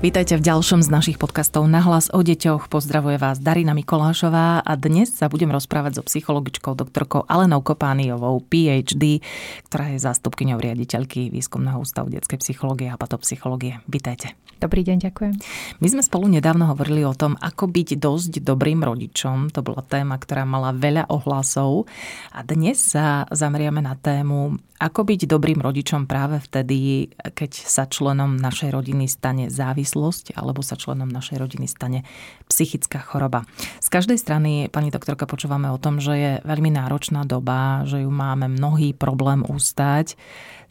Vítajte v ďalšom z našich podcastov Nahlas o deťoch. Pozdravuje vás Darina Mikolášová a dnes sa budem rozprávať so psychologičkou doktorkou Alenou Kopániovou, PhD, ktorá je zástupkyňou riaditeľky Výskumného ústavu detskej psychológie a patopsychológie. Vítajte. Dobrý deň, ďakujem. My sme spolu nedávno hovorili o tom, ako byť dosť dobrým rodičom. To bola téma, ktorá mala veľa ohlasov. A dnes sa zameriame na tému, ako byť dobrým rodičom práve vtedy, keď sa členom našej rodiny stane závislosť alebo sa členom našej rodiny stane psychická choroba. Z každej strany, pani doktorka, počúvame o tom, že je veľmi náročná doba, že ju máme mnohý problém ústať.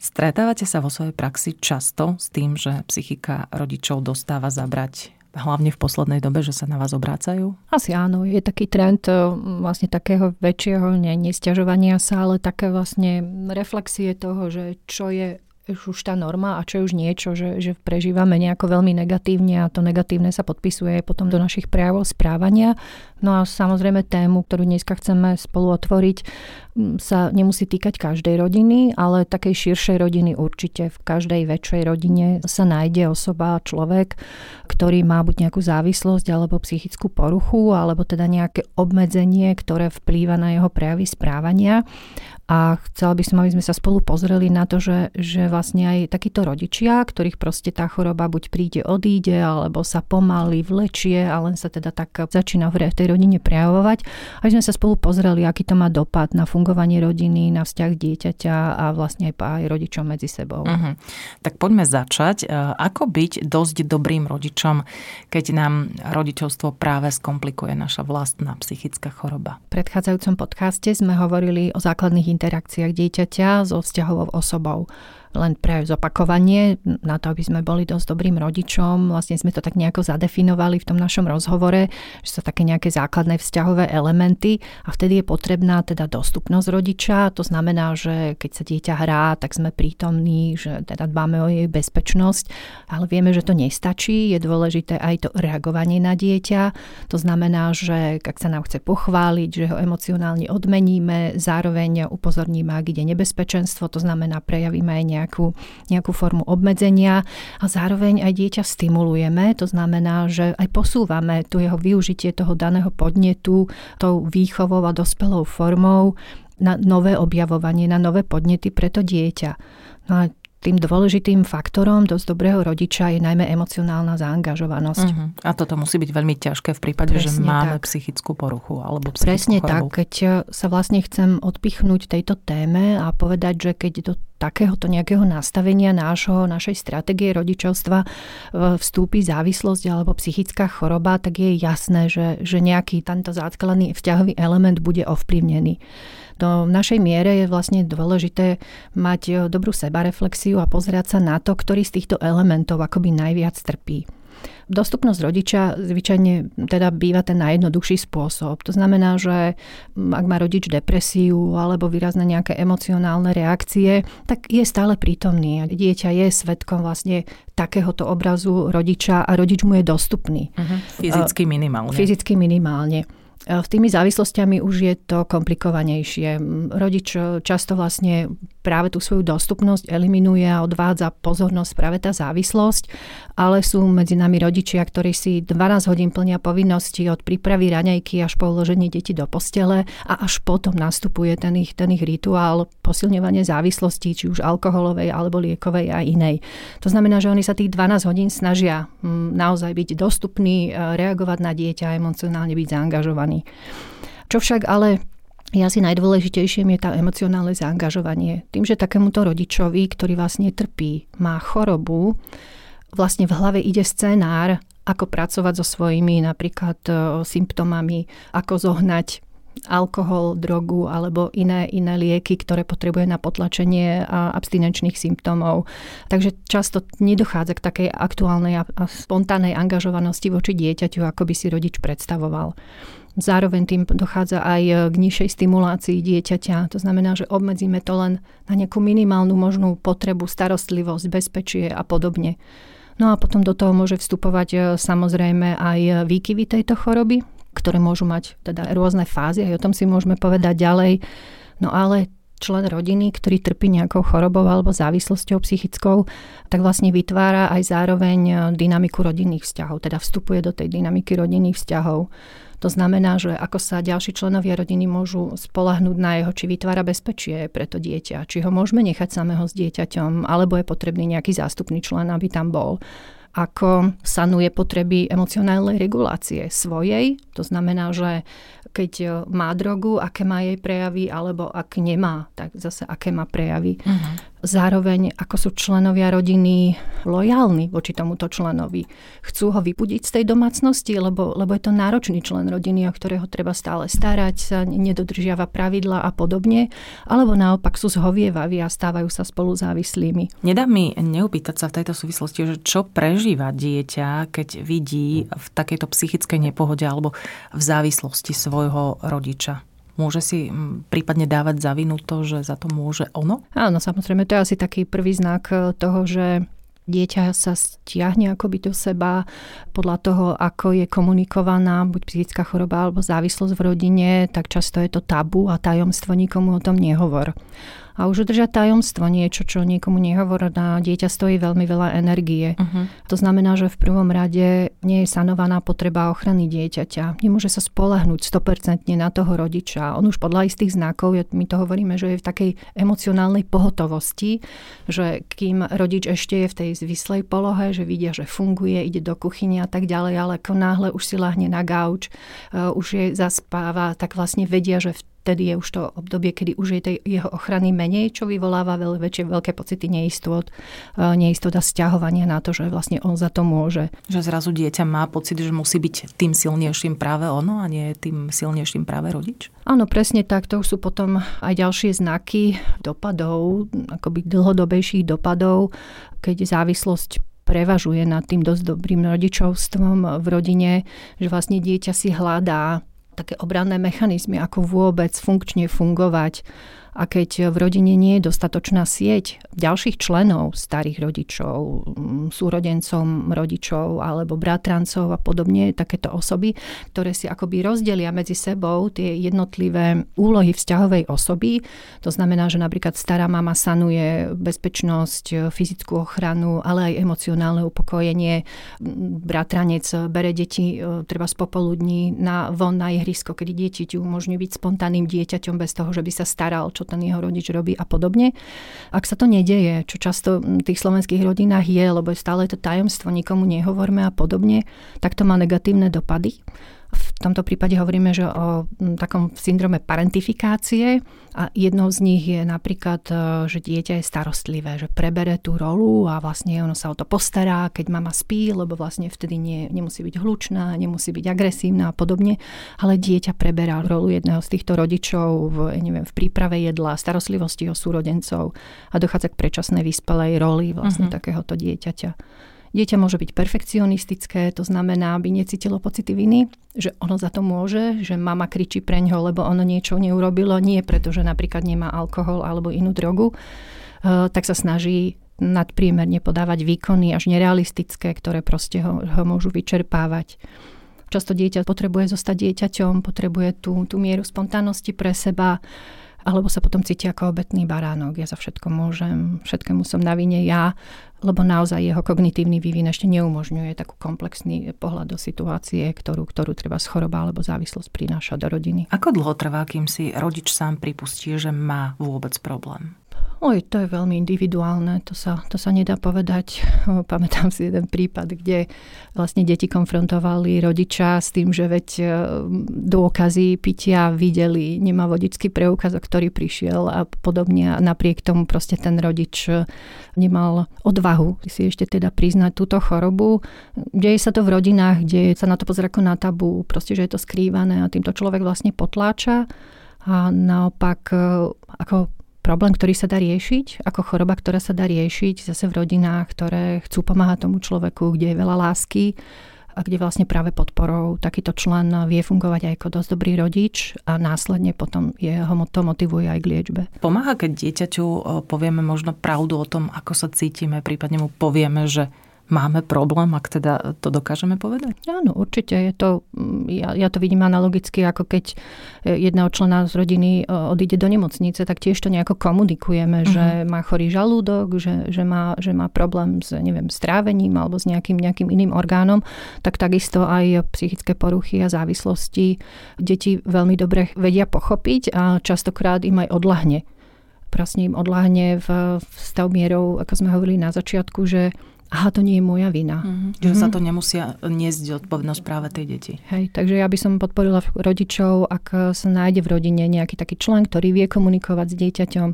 Stretávate sa vo svojej praxi často s tým, že psychika rodičov dostáva zabrať hlavne v poslednej dobe, že sa na vás obrácajú? Asi áno, je taký trend e, vlastne takého väčšieho ne, nestiažovania sa, ale také vlastne reflexie toho, že čo je už tá norma a čo je už niečo, že, že prežívame nejako veľmi negatívne a to negatívne sa podpisuje potom do našich prejavov správania. No a samozrejme tému, ktorú dneska chceme spolu otvoriť, sa nemusí týkať každej rodiny, ale takej širšej rodiny určite. V každej väčšej rodine sa nájde osoba, človek, ktorý má buď nejakú závislosť alebo psychickú poruchu, alebo teda nejaké obmedzenie, ktoré vplýva na jeho prejavy správania. A chcela by som, aby sme sa spolu pozreli na to, že, že vlastne aj takíto rodičia, ktorých proste tá choroba buď príde, odíde, alebo sa pomaly vlečie a len sa teda tak začína v tej rodine prejavovať. Aby sme sa spolu pozreli, aký to má dopad na fungovanie rodiny, na vzťah dieťaťa a vlastne aj, aj rodičom medzi sebou. Uh-huh. Tak poďme začať. E, ako byť dosť dobrým rodičom, keď nám rodičovstvo práve skomplikuje naša vlastná psychická choroba? V predchádzajúcom podcaste sme hovorili o základných interakciách dieťaťa so vzťahovou osobou len pre zopakovanie, na to, aby sme boli dosť dobrým rodičom. Vlastne sme to tak nejako zadefinovali v tom našom rozhovore, že sú také nejaké základné vzťahové elementy a vtedy je potrebná teda dostupnosť rodiča. To znamená, že keď sa dieťa hrá, tak sme prítomní, že teda dbáme o jej bezpečnosť, ale vieme, že to nestačí. Je dôležité aj to reagovanie na dieťa. To znamená, že ak sa nám chce pochváliť, že ho emocionálne odmeníme, zároveň upozorníme, ak ide nebezpečenstvo, to znamená prejavíme aj nejakú, nejakú formu obmedzenia a zároveň aj dieťa stimulujeme, to znamená, že aj posúvame tu jeho využitie toho daného podnetu tou výchovou a dospelou formou na nové objavovanie, na nové podnety pre to dieťa. No a tým dôležitým faktorom dosť dobrého rodiča je najmä emocionálna zaangažovanosť. Uh-huh. A toto musí byť veľmi ťažké v prípade, Presne že máme tak. psychickú poruchu alebo psychickú Presne chorobu. tak, keď sa vlastne chcem odpichnúť tejto téme a povedať, že keď do takéhoto nejakého nastavenia nášho, našej stratégie rodičovstva vstúpi závislosť alebo psychická choroba, tak je jasné, že, že nejaký tento základný vzťahový element bude ovplyvnený do našej miere je vlastne dôležité mať e, dobrú sebareflexiu a pozerať sa na to, ktorý z týchto elementov akoby najviac trpí. Dostupnosť rodiča zvyčajne teda býva ten najjednoduchší spôsob. To znamená, že ak má rodič depresiu alebo výrazné nejaké emocionálne reakcie, tak je stále prítomný. Dieťa je svetkom vlastne takéhoto obrazu rodiča a rodič mu je dostupný. Uh-huh. Fyzicky minimálne. Fyzicky minimálne. S tými závislostiami už je to komplikovanejšie. Rodič často vlastne práve tú svoju dostupnosť eliminuje a odvádza pozornosť práve tá závislosť, ale sú medzi nami rodičia, ktorí si 12 hodín plnia povinnosti od prípravy raňajky až po uloženie detí do postele a až potom nastupuje ten ich, ten ich rituál posilňovania závislosti, či už alkoholovej alebo liekovej a inej. To znamená, že oni sa tých 12 hodín snažia naozaj byť dostupní, e, reagovať na dieťa, emocionálne byť zaangažovaní. Čo však ale je asi najdôležitejším je tá emocionálne zaangažovanie. Tým, že takémuto rodičovi, ktorý vlastne trpí, má chorobu, vlastne v hlave ide scenár, ako pracovať so svojimi napríklad e, symptómami, ako zohnať alkohol, drogu alebo iné, iné lieky, ktoré potrebuje na potlačenie abstinenčných symptómov. Takže často nedochádza k takej aktuálnej a spontánnej angažovanosti voči dieťaťu, ako by si rodič predstavoval. Zároveň tým dochádza aj k nižšej stimulácii dieťaťa. To znamená, že obmedzíme to len na nejakú minimálnu možnú potrebu, starostlivosť, bezpečie a podobne. No a potom do toho môže vstupovať e, samozrejme aj výkyvy tejto choroby, ktoré môžu mať teda rôzne fázy, aj o tom si môžeme povedať ďalej. No ale člen rodiny, ktorý trpí nejakou chorobou alebo závislosťou psychickou, tak vlastne vytvára aj zároveň e, dynamiku rodinných vzťahov, teda vstupuje do tej dynamiky rodinných vzťahov. To znamená, že ako sa ďalší členovia rodiny môžu spolahnúť na jeho, či vytvára bezpečie pre to dieťa, či ho môžeme nechať samého s dieťaťom, alebo je potrebný nejaký zástupný člen, aby tam bol ako sanuje potreby emocionálnej regulácie svojej. To znamená, že keď e, má drogu, aké má jej prejavy, alebo ak nemá, tak zase aké má prejavy. Uh-huh. Zároveň, ako sú členovia rodiny lojálni voči tomuto členovi. Chcú ho vypudiť z tej domácnosti, lebo, lebo je to náročný člen rodiny, o ktorého treba stále starať, sa nedodržiava pravidla a podobne, alebo naopak sú zhovievaví a stávajú sa spolu závislými. Nedá mi neupýtať sa v tejto súvislosti, že čo prežíva dieťa, keď vidí v takejto psychickej nepohode alebo v závislosti svoj svojho rodiča? Môže si prípadne dávať za vinu to, že za to môže ono? Áno, samozrejme, to je asi taký prvý znak e, toho, že dieťa sa stiahne akoby do seba podľa toho, ako je komunikovaná buď psychická choroba alebo závislosť v rodine, tak často je to tabu a tajomstvo, nikomu o tom nehovor. A už udržať tajomstvo, niečo, čo niekomu nehovorí na dieťa, stojí veľmi veľa energie. Uh-huh. To znamená, že v prvom rade nie je sanovaná potreba ochrany dieťaťa. Nemôže sa spolahnúť 100% na toho rodiča. On už podľa istých znakov, my to hovoríme, že je v takej emocionálnej pohotovosti, že kým rodič ešte je v tej zvislej polohe, že vidia, že funguje, ide do kuchyne a tak ďalej, ale ako náhle už si lahne na gauč, uh, už je zaspáva, tak vlastne vedia, že v vtedy je už to obdobie, kedy už je tej jeho ochrany menej, čo vyvoláva veľ, väčšie veľké pocity neistot, e, neistota stiahovania na to, že vlastne on za to môže. Že zrazu dieťa má pocit, že musí byť tým silnejším práve ono a nie tým silnejším práve rodič? Áno, presne tak. To sú potom aj ďalšie znaky dopadov, akoby dlhodobejších dopadov, keď závislosť prevažuje nad tým dosť dobrým rodičovstvom v rodine, že vlastne dieťa si hľadá také obranné mechanizmy, ako vôbec funkčne fungovať a keď v rodine nie je dostatočná sieť ďalších členov, starých rodičov, mm, súrodencom rodičov alebo bratrancov a podobne, takéto osoby, ktoré si akoby rozdelia medzi sebou tie jednotlivé úlohy vzťahovej osoby. To znamená, že napríklad stará mama sanuje bezpečnosť, fyzickú ochranu, ale aj emocionálne upokojenie. Bratranec bere deti e, treba z popoludní na von na ihrisko, kedy deti umožňujú byť spontánnym dieťaťom bez toho, že by sa staral čo ten jeho rodič robí a podobne. Ak sa to nedeje, čo často v tých slovenských rodinách je, lebo stále to tajomstvo, nikomu nehovorme a podobne, tak to má negatívne dopady. V tomto prípade hovoríme, že o takom syndrome parentifikácie a jednou z nich je napríklad, e, že dieťa je starostlivé, že prebere tú rolu a vlastne ono sa o to postará, keď mama spí, lebo vlastne vtedy nie, nemusí byť hlučná, nemusí byť agresívna a podobne, ale dieťa preberá rolu jedného z týchto rodičov v, neviem, v príprave jedla, starostlivosti o súrodencov a dochádza k predčasnej vyspelej roli vlastne uh-huh. takéhoto dieťaťa. Dieťa môže byť perfekcionistické, to znamená, aby necítilo pocity viny, že ono za to môže, že mama kričí preňho, lebo ono niečo neurobilo, nie preto, že napríklad nemá alkohol alebo inú drogu, eh, tak sa snaží nadpriemerne podávať výkony až nerealistické, ktoré proste ho, ho môžu vyčerpávať. Často dieťa potrebuje zostať dieťaťom, potrebuje tú, tú mieru spontánnosti pre seba, alebo sa potom cíti ako obetný baránok. Ja za všetko môžem, všetkému som na vine ja, lebo naozaj jeho kognitívny vývin ešte neumožňuje takú komplexný pohľad do situácie, ktorú, ktorú treba schoroba alebo závislosť prináša do rodiny. Ako dlho trvá, kým si rodič sám pripustí, že má vôbec problém? Oj, to je veľmi individuálne, to sa, to sa nedá povedať. Pamätám si jeden prípad, kde vlastne deti konfrontovali rodiča s tým, že veď e, dôkazy pitia videli, nemá vodičský preukaz, ktorý prišiel a podobne. A napriek tomu proste ten rodič e, nemal odvahu si ešte teda priznať túto chorobu. Deje sa to v rodinách, kde sa na to pozrie ako na tabu, proste, že je to skrývané a týmto človek vlastne potláča. A naopak, e, ako problém, ktorý sa dá riešiť, ako choroba, ktorá sa dá riešiť zase v rodinách, ktoré chcú pomáhať tomu človeku, kde je veľa lásky a kde vlastne práve podporou takýto člen vie fungovať aj ako dosť dobrý rodič a následne potom jeho to motivuje aj k liečbe. Pomáha, keď dieťaťu povieme možno pravdu o tom, ako sa cítime, prípadne mu povieme, že máme problém, ak teda to dokážeme povedať? Áno, určite. Je to, mm, ja, ja to vidím analogicky, ako keď e, jedného člena z rodiny e, odíde do nemocnice, tak tiež to nejako komunikujeme, uh-huh. že má chorý žalúdok, že, že, má, že má problém s neviem, strávením alebo s nejakým, nejakým iným orgánom, tak takisto aj psychické poruchy a závislosti deti veľmi dobre vedia pochopiť a častokrát im aj odlahne Prosím, im odláhne v, v stav mierou, ako sme hovorili na začiatku, že aha, to nie je moja vina. Mm-hmm. Že mm-hmm. sa to nemusia niesť zodpovednosť práve tej deti. Hej, takže ja by som podporila rodičov, ak sa nájde v rodine nejaký taký člen, ktorý vie komunikovať s dieťaťom,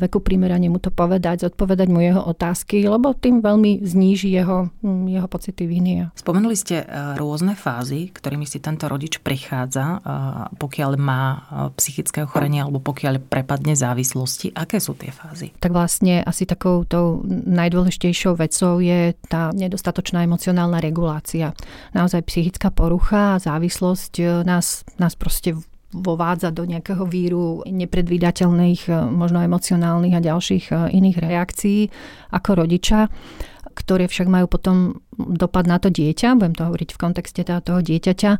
veku primerane mu to povedať, zodpovedať mu jeho otázky, lebo tým veľmi zníži jeho, jeho pocity viny. Spomenuli ste e, rôzne fázy, ktorými si tento rodič prichádza, e, pokiaľ má e, psychické ochorenie alebo pokiaľ prepadne závislosti. Aké sú tie fázy? Tak vlastne asi takou tou najdôležitejšou vecou je tá nedostatočná emocionálna regulácia. Naozaj psychická porucha a závislosť e, nás, nás proste vovádza do nejakého víru nepredvídateľných, e, možno emocionálnych a ďalších e, iných reakcií ako rodiča ktoré však majú potom dopad na to dieťa, budem to hovoriť v kontexte toho dieťaťa, e,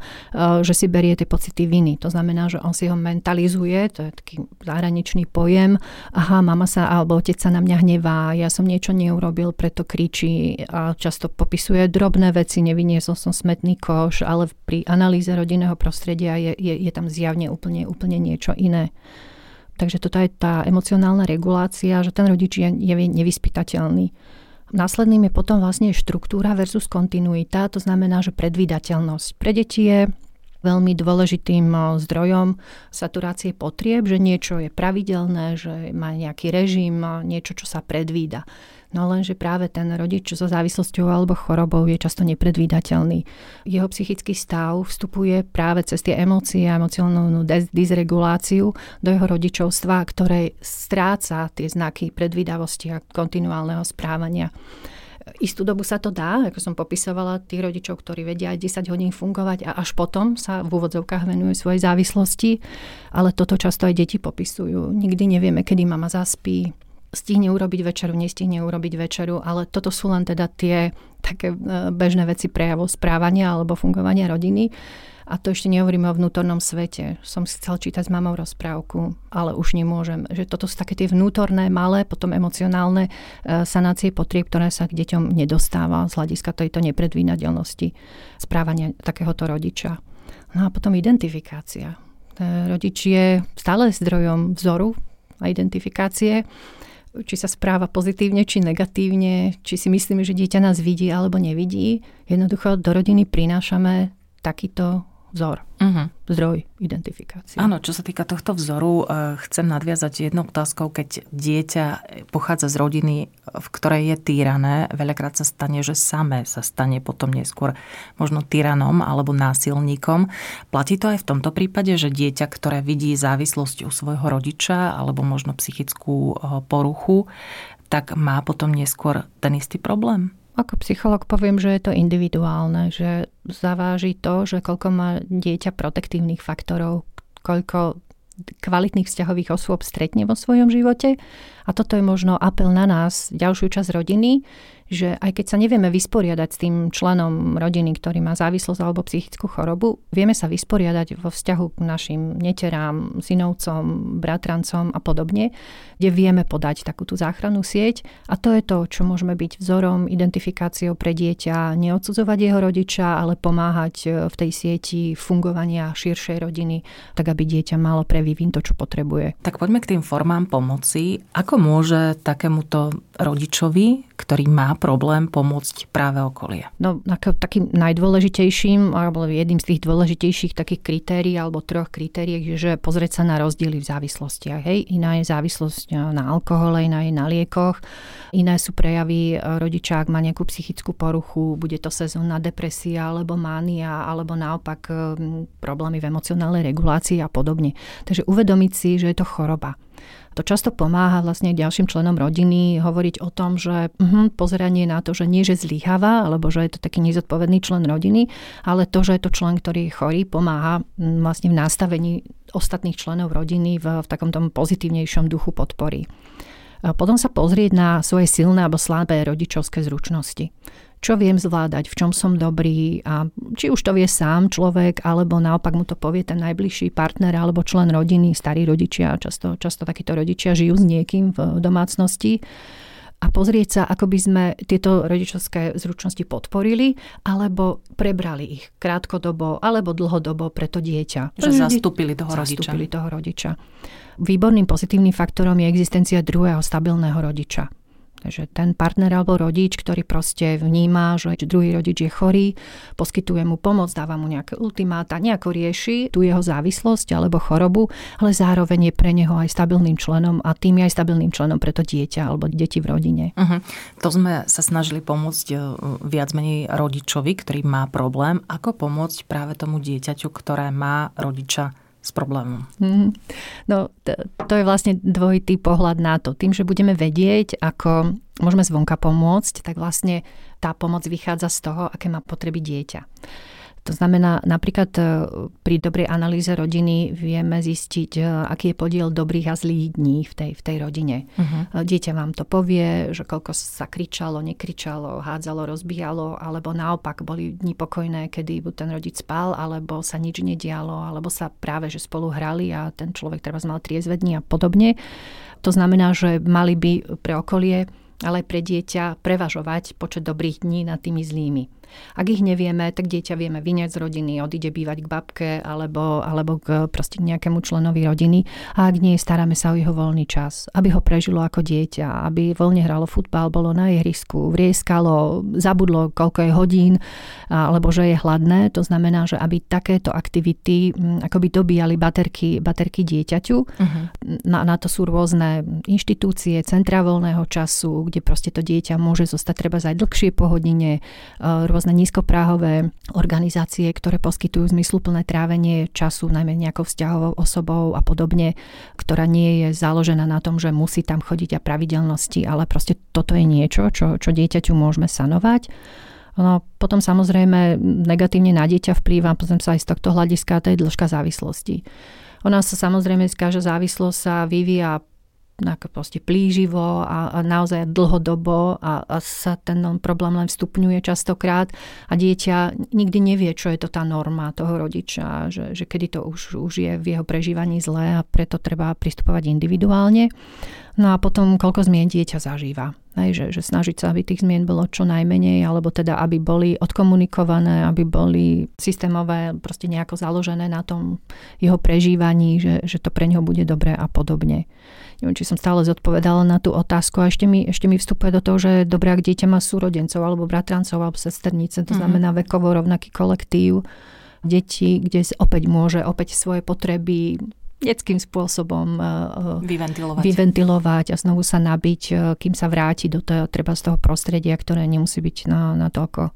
že si berie tie pocity viny. To znamená, že on si ho mentalizuje, to je taký zahraničný pojem, aha, mama sa alebo otec sa na mňa hnevá, ja som niečo neurobil, preto kričí a často popisuje drobné veci, nevyniesol som smetný koš, ale pri analýze rodinného prostredia je, je, je tam zjavne úplne, úplne niečo iné. Takže toto je tá emocionálna regulácia, že ten rodič je, je nevyspytateľný. Následným je potom vlastne štruktúra versus kontinuita, to znamená, že predvídateľnosť. Pre deti je veľmi dôležitým zdrojom saturácie potrieb, že niečo je pravidelné, že má nejaký režim, niečo, čo sa predvída. No lenže práve ten rodič so závislosťou alebo chorobou je často nepredvídateľný. Jeho psychický stav vstupuje práve cez tie emócie a emocionálnu dysreguláciu do jeho rodičovstva, ktoré stráca tie znaky predvídavosti a kontinuálneho správania. Istú dobu sa to dá, ako som popisovala, tých rodičov, ktorí vedia aj 10 hodín fungovať a až potom sa v úvodzovkách venujú svojej závislosti, ale toto často aj deti popisujú. Nikdy nevieme, kedy mama zaspí, stihne urobiť večeru, nestihne urobiť večeru, ale toto sú len teda tie také e, bežné veci prejavov správania alebo fungovania rodiny. A to ešte nehovoríme o vnútornom svete. Som si chcel čítať s mamou rozprávku, ale už nemôžem. Že toto sú také tie vnútorné, malé, potom emocionálne e, sanácie potrieb, ktoré sa k deťom nedostáva z hľadiska tejto nepredvínateľnosti správania takéhoto rodiča. No a potom identifikácia. Rodič je stále zdrojom vzoru a identifikácie či sa správa pozitívne, či negatívne, či si myslíme, že dieťa nás vidí alebo nevidí. Jednoducho do rodiny prinášame takýto vzor, uh-huh. zdroj identifikácie. Áno, čo sa týka tohto vzoru, eh, chcem nadviazať jednou otázkou, keď dieťa pochádza z rodiny, v ktorej je týrané, veľakrát sa stane, že samé sa stane potom neskôr možno tyranom alebo násilníkom. Platí to aj v tomto prípade, že dieťa, ktoré vidí závislosť u svojho rodiča alebo možno psychickú eh, poruchu, tak má potom neskôr ten istý problém? Ako psycholog poviem, že je to individuálne, že zaváži to, že koľko má dieťa protektívnych faktorov, koľko kvalitných vzťahových osôb stretne vo svojom živote. A toto je možno apel na nás, ďalšiu časť rodiny, že aj keď sa nevieme vysporiadať s tým členom rodiny, ktorý má závislosť alebo psychickú chorobu, vieme sa vysporiadať vo vzťahu k našim neterám, synovcom, bratrancom a podobne, kde vieme podať takú tú záchrannú sieť. A to je to, čo môžeme byť vzorom, identifikáciou pre dieťa, neodsudzovať jeho rodiča, ale pomáhať e, v tej sieti fungovania širšej rodiny, tak aby dieťa malo pre vývin to, čo potrebuje. Tak poďme k tým formám pomoci. Ako môže takémuto rodičovi, ktorý má problém pomôcť práve okolie? No, ako takým najdôležitejším, alebo jedným z tých dôležitejších takých kritérií alebo troch kritérií je, že pozrieť sa na rozdiely v závislostiach. Hej, iná je závislosť e, na alkohole, iná je na liekoch, iné sú prejavy e, rodiča, ak má nejakú psychickú poruchu, bude to sezónna depresia alebo mánia, alebo naopak e, problémy v emocionálnej regulácii a podobne. Takže uvedomiť si, že je to choroba. To často pomáha vlastne ďalším členom rodiny hovoriť o tom, že uh, pozeranie na to, že nie, že zlyháva, alebo že je to taký nezodpovedný člen rodiny, ale to, že je to člen, ktorý je chorý, pomáha vlastne v nastavení ostatných členov rodiny v, v takom tom pozitívnejšom duchu podpory. Potom sa pozrieť na svoje silné alebo slabé rodičovské zručnosti. Čo viem zvládať, v čom som dobrý a či už to vie sám človek, alebo naopak mu to povie ten najbližší partner alebo člen rodiny, starí rodičia, často, často takíto rodičia žijú s niekým v domácnosti a pozrieť sa, ako by sme tieto rodičovské zručnosti podporili alebo prebrali ich krátkodobo alebo dlhodobo pre to dieťa. Že zastúpili toho rodiča. Zastúpili toho rodiča. Výborným pozitívnym faktorom je existencia druhého stabilného rodiča. Takže ten partner alebo rodič, ktorý proste vníma, že druhý rodič je chorý, poskytuje mu pomoc, dáva mu nejaké ultimáta, nejako rieši tú jeho závislosť alebo chorobu, ale zároveň je pre neho aj stabilným členom a tým je aj stabilným členom pre to dieťa alebo deti v rodine. Uh-huh. To sme sa snažili pomôcť e, viac menej rodičovi, ktorý má problém. Ako pomôcť práve tomu dieťaťu, ktoré má rodiča s problémom. Mm, no, to, to je vlastne dvojitý pohľad na to. Tým, že budeme vedieť, ako môžeme zvonka pomôcť, tak vlastne tá pomoc vychádza z toho, aké má potreby dieťa. To znamená, napríklad e, pri dobrej analýze rodiny vieme zistiť, e, aký je podiel dobrých a zlých dní v tej, v tej rodine. Uh-huh. Dieťa vám to povie, že koľko sa kričalo, nekričalo, hádzalo, rozbíjalo, alebo naopak boli dni pokojné, kedy ten rodič spal, alebo sa nič nedialo, alebo sa práve že spolu hrali a ten človek treba mal triezve dní a podobne. To znamená, že mali by pre okolie ale aj pre dieťa prevažovať počet dobrých dní nad tými zlými. Ak ich nevieme, tak dieťa vieme vyňať z rodiny, odíde bývať k babke alebo, alebo k proste nejakému členovi rodiny. A ak nie, staráme sa o jeho voľný čas, aby ho prežilo ako dieťa, aby voľne hralo futbal, bolo na ihrisku, vrieskalo, zabudlo, koľko je hodín, alebo že je hladné. To znamená, že aby takéto aktivity mm, akoby dobíjali baterky, baterky dieťaťu. Uh-huh. Na, na to sú rôzne inštitúcie, centra voľného času, kde proste to dieťa môže zostať treba aj dlhšie po hodine, rôzne nízkopráhové organizácie, ktoré poskytujú zmysluplné trávenie času, najmä nejakou vzťahovou osobou a podobne, ktorá nie je založená na tom, že musí tam chodiť a pravidelnosti, ale proste toto je niečo, čo, čo dieťaťu môžeme sanovať. No, potom samozrejme negatívne na dieťa vplýva, potom sa aj z tohto hľadiska, to je dĺžka závislosti. Ona sa samozrejme skáže závislosť sa vyvíja ako proste plíživo a, a naozaj dlhodobo a, a sa ten problém len vstupňuje častokrát a dieťa nikdy nevie, čo je to tá norma toho rodiča, že, že kedy to už, už je v jeho prežívaní zlé a preto treba pristupovať individuálne. No a potom, koľko zmien dieťa zažíva. Hej, že, že snažiť sa, aby tých zmien bolo čo najmenej, alebo teda, aby boli odkomunikované, aby boli systémové, proste nejako založené na tom jeho prežívaní, že, že to pre neho bude dobré a podobne. Neviem, či som stále zodpovedala na tú otázku a ešte mi, ešte mi vstupuje do toho, že dobré, ak dieťa má súrodencov alebo bratrancov alebo sesternice, to mm-hmm. znamená vekovo rovnaký kolektív detí, kde opäť môže opäť svoje potreby detským spôsobom vyventilovať. vyventilovať a znovu sa nabiť, kým sa vráti do toho, treba z toho prostredia, ktoré nemusí byť na, na toľko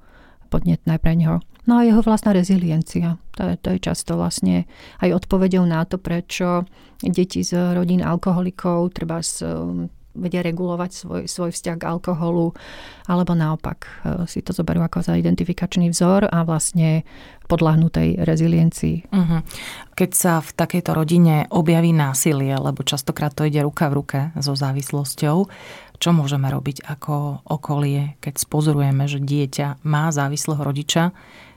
podnetné pre neho. No a jeho vlastná reziliencia. To je, to je často vlastne aj odpovedou na to, prečo deti z rodín alkoholikov treba s, vedia regulovať svoj, svoj vzťah k alkoholu, alebo naopak e, si to zoberú ako za identifikačný vzor a vlastne podľahnú tej reziliencii. Uh-huh. Keď sa v takejto rodine objaví násilie, lebo častokrát to ide ruka v ruke so závislosťou, čo môžeme robiť ako okolie, keď spozorujeme, že dieťa má závislého rodiča,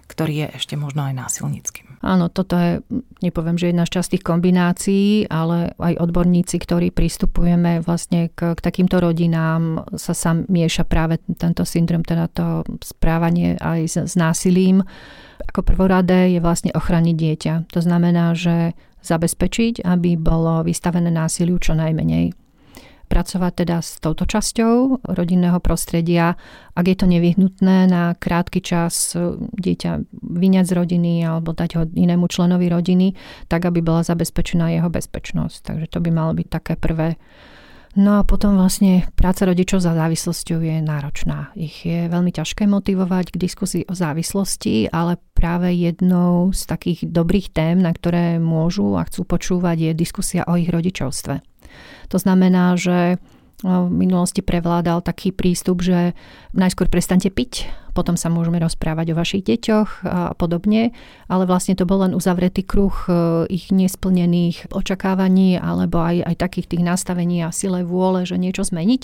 ktorý je ešte možno aj násilníckým. Áno, toto je, nepoviem, že jedna z častých kombinácií, ale aj odborníci, ktorí pristupujeme vlastne k, k takýmto rodinám, sa sám mieša práve tento syndrom, teda to správanie aj s, s násilím. Ako prvoradé je vlastne ochraniť dieťa. To znamená, že zabezpečiť, aby bolo vystavené násiliu čo najmenej pracovať teda s touto časťou rodinného prostredia. Ak je to nevyhnutné na krátky čas e, dieťa vyňať z rodiny alebo dať ho inému členovi rodiny, tak aby bola zabezpečená jeho bezpečnosť. Takže to by malo byť také prvé No a potom vlastne práca rodičov za závislosťou je náročná. Ich je veľmi ťažké motivovať k diskusii o závislosti, ale práve jednou z takých dobrých tém, na ktoré môžu a chcú počúvať, je diskusia o ich rodičovstve. To znamená, že v minulosti prevládal taký prístup, že najskôr prestante piť, potom sa môžeme rozprávať o vašich deťoch a podobne, ale vlastne to bol len uzavretý kruh e, ich nesplnených očakávaní alebo aj, aj takých tých nastavení a sile vôle, že niečo zmeniť.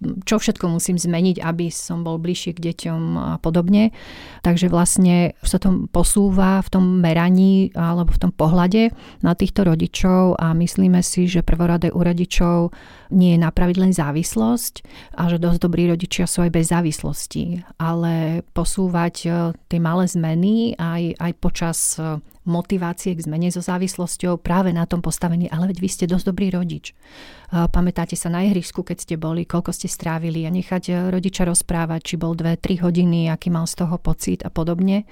Čo všetko musím zmeniť, aby som bol bližšie k deťom a podobne. Takže vlastne sa to posúva v tom meraní alebo v tom pohľade na týchto rodičov a myslíme si, že prvoradé u rodičov nie je napraviť len závislosť a že dosť dobrí rodičia sú aj bez závislosti, ale posúvať e, tie malé zmeny aj, aj počas e, motivácie k zmene so závislosťou práve na tom postavení, ale veď vy ste dosť dobrý rodič. Pamätáte sa na ihrisku, keď ste boli, koľko ste strávili a nechať e, rodiča rozprávať, či bol 2-3 hodiny, aký mal z toho pocit a podobne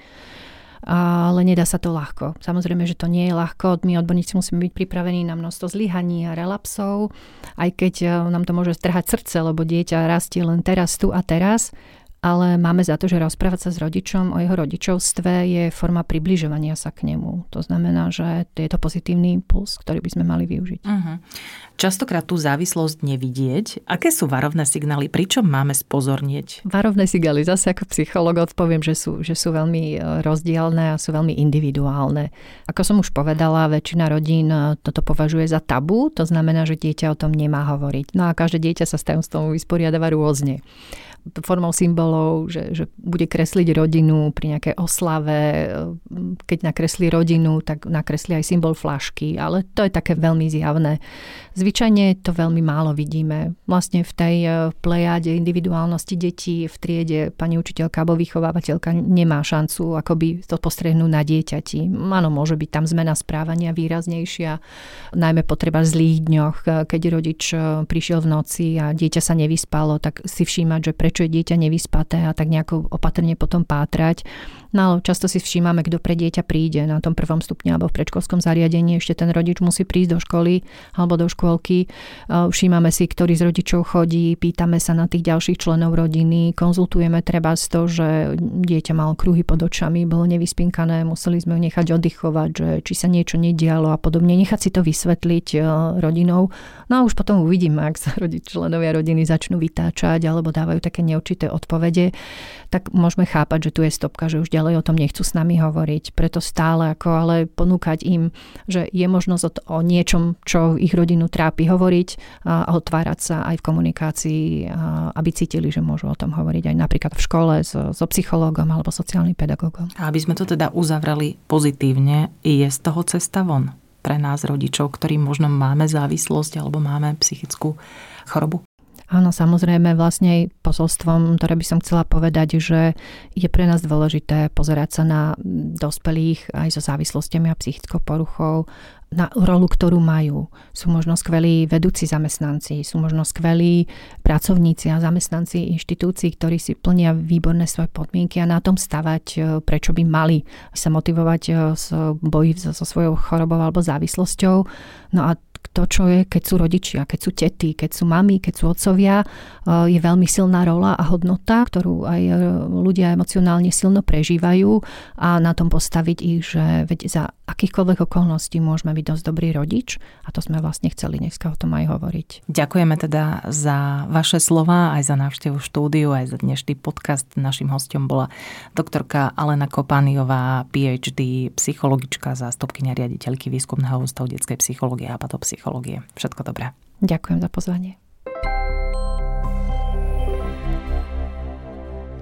ale nedá sa to ľahko. Samozrejme, že to nie je ľahko. My odborníci musíme byť pripravení na množstvo zlyhaní a relapsov, aj keď e, nám to môže strhať srdce, lebo dieťa rastie len teraz, tu a teraz ale máme za to, že rozprávať sa s rodičom o jeho rodičovstve je forma približovania sa k nemu. To znamená, že je to pozitívny impuls, ktorý by sme mali využiť. Uh-huh. Častokrát tú závislosť nevidieť. Aké sú varovné signály? Pričom máme spozornieť? Varovné signály, zase ako psycholog odpoviem, že sú, že sú veľmi e, rozdielne a sú veľmi individuálne. Ako som už povedala, väčšina rodín e, toto považuje za tabu, to znamená, že dieťa o tom nemá hovoriť. No a každé dieťa sa s tom vysporiadáva rôzne formou symbolov, že, že bude kresliť rodinu pri nejakej oslave. Keď nakreslí rodinu, tak nakreslí aj symbol flašky, ale to je také veľmi zjavné. Zvyčajne to veľmi málo vidíme. Vlastne v tej e, plejáde individuálnosti detí v triede pani učiteľka alebo vychovávateľka nemá šancu akoby to postrehnúť na dieťati. Áno, môže byť tam zmena správania výraznejšia, najmä potreba zlých dňoch, e, keď rodič e, prišiel v noci a dieťa sa nevyspalo, tak si všímať, že prečo je dieťa nevyspaté a tak nejako opatrne potom pátrať. No ale často si všímame, kto pre dieťa príde na tom prvom stupni alebo v predškolskom zariadení. Ešte ten rodič musí prísť do školy alebo do škôlky. Všímame si, ktorý z rodičov chodí, pýtame sa na tých ďalších členov rodiny, konzultujeme treba z to, že dieťa malo kruhy pod očami, bolo nevyspinkané, museli sme ho nechať oddychovať, že či sa niečo nedialo a podobne. Nechať si to vysvetliť e, rodinou. No a už potom uvidíme, ak sa rodič, členovia rodiny začnú vytáčať alebo dávajú také neurčité odpovede, tak môžeme chápať, že tu je stopka, že už ďalej o tom nechcú s nami hovoriť. Preto stále ako ale ponúkať im, že je možnosť o, niečom, čo ich rodinu trápi hovoriť a, otvárať sa aj v komunikácii, aby cítili, že môžu o tom hovoriť aj napríklad v škole so, so psychológom alebo sociálnym pedagógom. A aby sme to teda uzavreli pozitívne, je z toho cesta von pre nás rodičov, ktorým možno máme závislosť alebo máme psychickú chorobu? Áno, samozrejme, vlastne posolstvom, ktoré by som chcela povedať, že je pre nás dôležité pozerať sa na dospelých aj so závislostiami a psychickou poruchou, na rolu, ktorú majú. Sú možno skvelí vedúci zamestnanci, sú možno skvelí pracovníci a zamestnanci inštitúcií, ktorí si plnia výborné svoje podmienky a na tom stavať, e, prečo by mali sa motivovať e, s boji so, svojou chorobou alebo závislosťou. No a to, čo je, keď sú rodičia, keď sú tety, keď sú mami, keď sú otcovia, e, je veľmi silná rola a hodnota, ktorú aj e, ľudia emocionálne silno prežívajú a na tom postaviť ich, že veď za akýchkoľvek okolností môžeme byť dosť dobrý rodič a to sme vlastne chceli dneska o tom aj hovoriť. Ďakujeme teda za vaše slova, aj za návštevu štúdiu, aj za dnešný podcast. Našim hostom bola doktorka Alena Kopániová, PhD, psychologička, zástupkynia riaditeľky výskumného ústavu detskej psychológie a patopsy psychológie. Všetko dobré. Ďakujem za pozvanie.